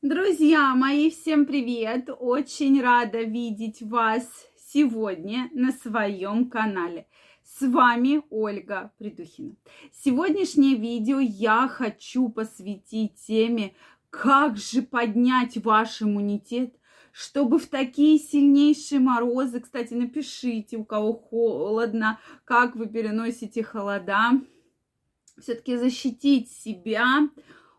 Друзья мои, всем привет! Очень рада видеть вас сегодня на своем канале. С вами Ольга Придухина. Сегодняшнее видео я хочу посвятить теме, как же поднять ваш иммунитет, чтобы в такие сильнейшие морозы, кстати, напишите, у кого холодно, как вы переносите холода, все-таки защитить себя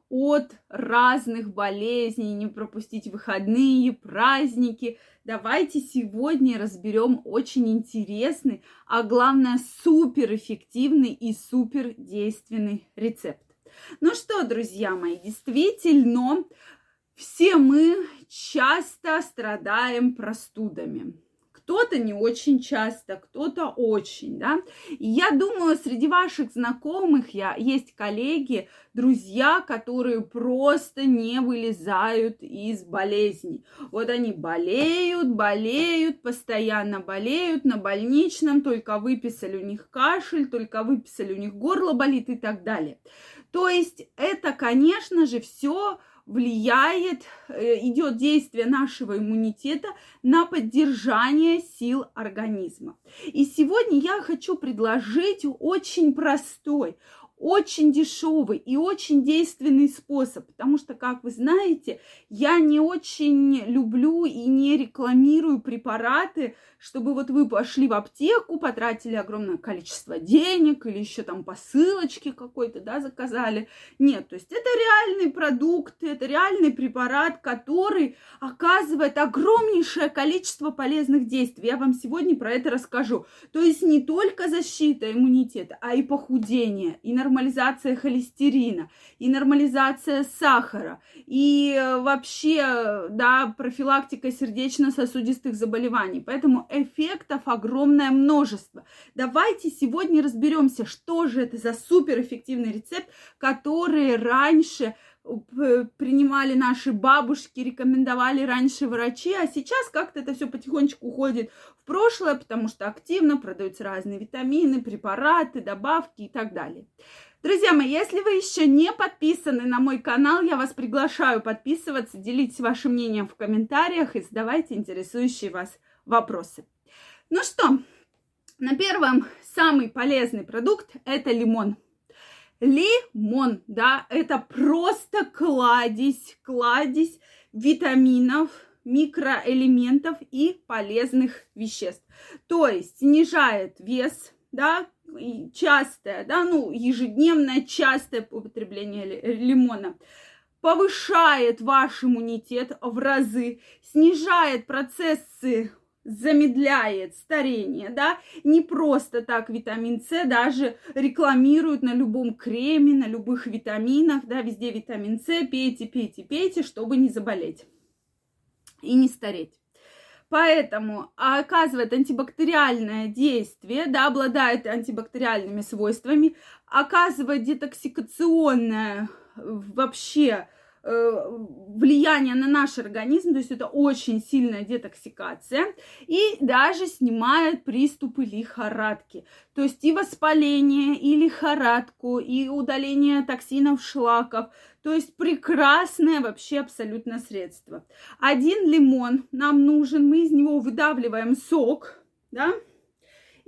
от разных болезней, не пропустить выходные, праздники. Давайте сегодня разберем очень интересный, а главное суперэффективный и супердейственный рецепт. Ну что, друзья мои, действительно, все мы часто страдаем простудами кто-то не очень часто, кто-то очень, да. И я думаю, среди ваших знакомых я, есть коллеги, друзья, которые просто не вылезают из болезней. Вот они болеют, болеют, постоянно болеют, на больничном только выписали у них кашель, только выписали у них горло болит и так далее. То есть это, конечно же, все влияет, э, идет действие нашего иммунитета на поддержание сил организма. И сегодня я хочу предложить очень простой, очень дешевый и очень действенный способ, потому что, как вы знаете, я не очень люблю и не рекламирую препараты, чтобы вот вы пошли в аптеку, потратили огромное количество денег или еще там посылочки какой-то, да, заказали. Нет, то есть это реальный продукт, это реальный препарат, который оказывает огромнейшее количество полезных действий. Я вам сегодня про это расскажу. То есть не только защита иммунитета, а и похудение, и нормальное нормализация холестерина, и нормализация сахара, и э, вообще, да, профилактика сердечно-сосудистых заболеваний. Поэтому эффектов огромное множество. Давайте сегодня разберемся, что же это за суперэффективный рецепт, который раньше принимали наши бабушки, рекомендовали раньше врачи, а сейчас как-то это все потихонечку уходит в прошлое, потому что активно продаются разные витамины, препараты, добавки и так далее. Друзья мои, если вы еще не подписаны на мой канал, я вас приглашаю подписываться, делитесь вашим мнением в комментариях и задавайте интересующие вас вопросы. Ну что, на первом самый полезный продукт это лимон. Лимон, да, это просто кладезь, кладезь витаминов, микроэлементов и полезных веществ. То есть снижает вес, да, частое, да, ну, ежедневное частое употребление лимона повышает ваш иммунитет в разы, снижает процессы замедляет старение, да, не просто так витамин С даже рекламируют на любом креме, на любых витаминах, да, везде витамин С, пейте, пейте, пейте, чтобы не заболеть и не стареть. Поэтому оказывает антибактериальное действие, да, обладает антибактериальными свойствами, оказывает детоксикационное вообще влияние на наш организм, то есть это очень сильная детоксикация, и даже снимает приступы лихорадки. То есть и воспаление, и лихорадку, и удаление токсинов, шлаков. То есть прекрасное вообще абсолютно средство. Один лимон нам нужен, мы из него выдавливаем сок, да,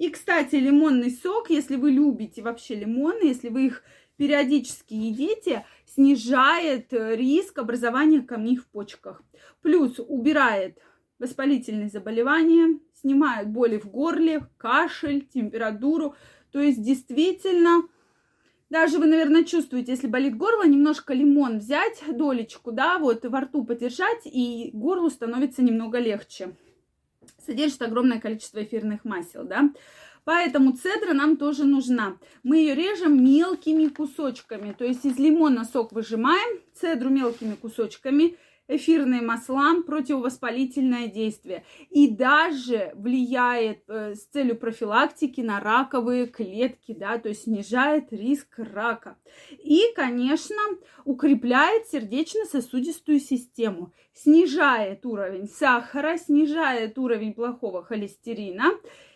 и, кстати, лимонный сок, если вы любите вообще лимоны, если вы их периодически едите, снижает э, риск образования камней в почках. Плюс убирает воспалительные заболевания, снимает боли в горле, кашель, температуру. То есть действительно, даже вы, наверное, чувствуете, если болит горло, немножко лимон взять, долечку, да, вот во рту подержать, и горлу становится немного легче. Содержит огромное количество эфирных масел, да. Поэтому цедра нам тоже нужна. Мы ее режем мелкими кусочками. То есть из лимона сок выжимаем, цедру мелкими кусочками, эфирные масла, противовоспалительное действие. И даже влияет э, с целью профилактики на раковые клетки, да, то есть снижает риск рака. И, конечно, укрепляет сердечно-сосудистую систему, снижает уровень сахара, снижает уровень плохого холестерина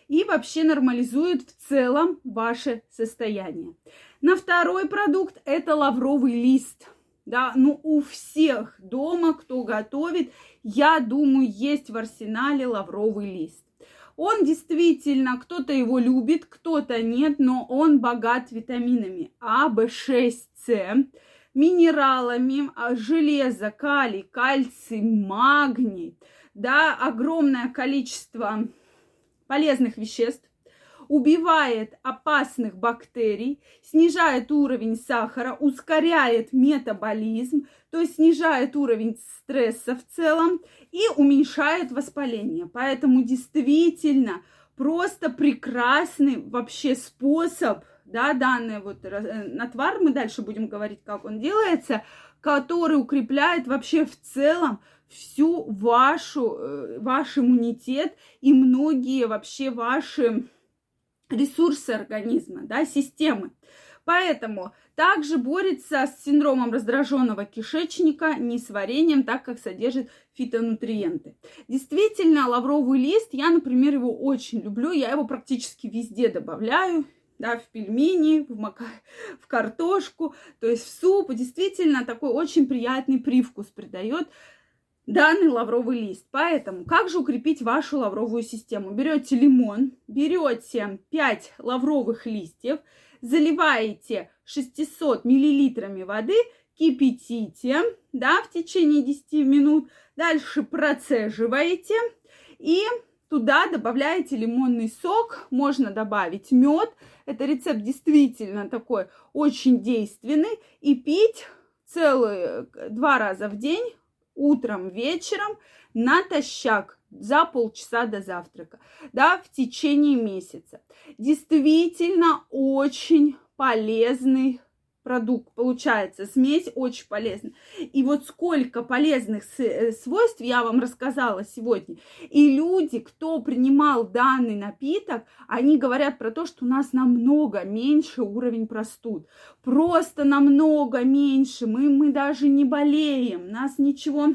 и вообще нормализует в целом ваше состояние. На второй продукт это лавровый лист. да, ну у всех дома, кто готовит, я думаю, есть в арсенале лавровый лист. Он действительно, кто-то его любит, кто-то нет, но он богат витаминами А, В6, С, минералами, а, железо, калий, кальций, магний, да, огромное количество полезных веществ, убивает опасных бактерий, снижает уровень сахара, ускоряет метаболизм, то есть снижает уровень стресса в целом и уменьшает воспаление. Поэтому действительно просто прекрасный вообще способ, да, данный вот э, натвар, мы дальше будем говорить, как он делается, который укрепляет вообще в целом всю вашу, э, ваш иммунитет и многие вообще ваши ресурсы организма, да, системы. Поэтому также борется с синдромом раздраженного кишечника, несварением, так как содержит фитонутриенты. Действительно, лавровый лист, я, например, его очень люблю, я его практически везде добавляю, да, в пельмени, в, мака... в картошку, то есть в суп. Действительно, такой очень приятный привкус придает данный лавровый лист. Поэтому, как же укрепить вашу лавровую систему? Берете лимон, берете 5 лавровых листьев, заливаете 600 миллилитрами воды, кипятите, да, в течение 10 минут, дальше процеживаете и туда добавляете лимонный сок, можно добавить мед. Это рецепт действительно такой очень действенный. И пить целые два раза в день утром, вечером натощак за полчаса до завтрака, да, в течение месяца. Действительно очень полезный продукт получается, смесь очень полезна. И вот сколько полезных э, свойств я вам рассказала сегодня. И люди, кто принимал данный напиток, они говорят про то, что у нас намного меньше уровень простуд. Просто намного меньше. Мы, мы даже не болеем, нас ничего...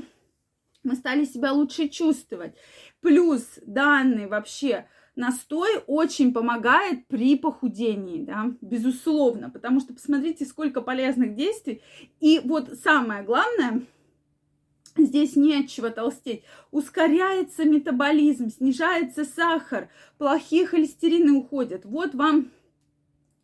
Мы стали себя лучше чувствовать. Плюс данный вообще настой очень помогает при похудении, да, безусловно, потому что посмотрите, сколько полезных действий. И вот самое главное, Здесь не от чего толстеть. Ускоряется метаболизм, снижается сахар, плохие холестерины уходят. Вот вам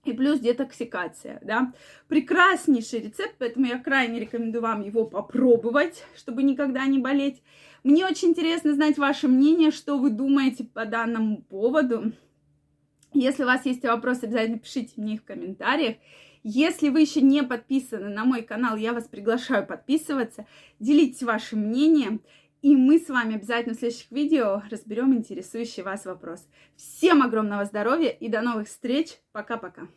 и плюс детоксикация, да. Прекраснейший рецепт, поэтому я крайне рекомендую вам его попробовать, чтобы никогда не болеть. Мне очень интересно знать ваше мнение, что вы думаете по данному поводу. Если у вас есть вопросы, обязательно пишите мне их в комментариях. Если вы еще не подписаны на мой канал, я вас приглашаю подписываться, делитесь вашим мнением, и мы с вами обязательно в следующих видео разберем интересующий вас вопрос. Всем огромного здоровья и до новых встреч. Пока-пока.